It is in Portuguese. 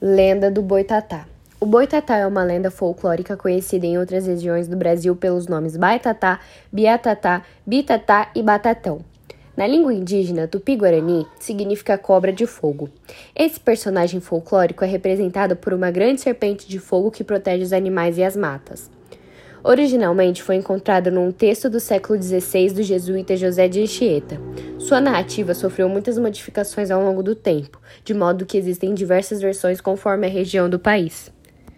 Lenda do Boitatá. O Boitatá é uma lenda folclórica conhecida em outras regiões do Brasil pelos nomes Baitatá, Biatatá, Bitatá e Batatão. Na língua indígena tupi-guarani, significa cobra de fogo. Esse personagem folclórico é representado por uma grande serpente de fogo que protege os animais e as matas. Originalmente foi encontrado num texto do século XVI do jesuíta José de Anchieta. Sua narrativa sofreu muitas modificações ao longo do tempo, de modo que existem diversas versões conforme a região do país.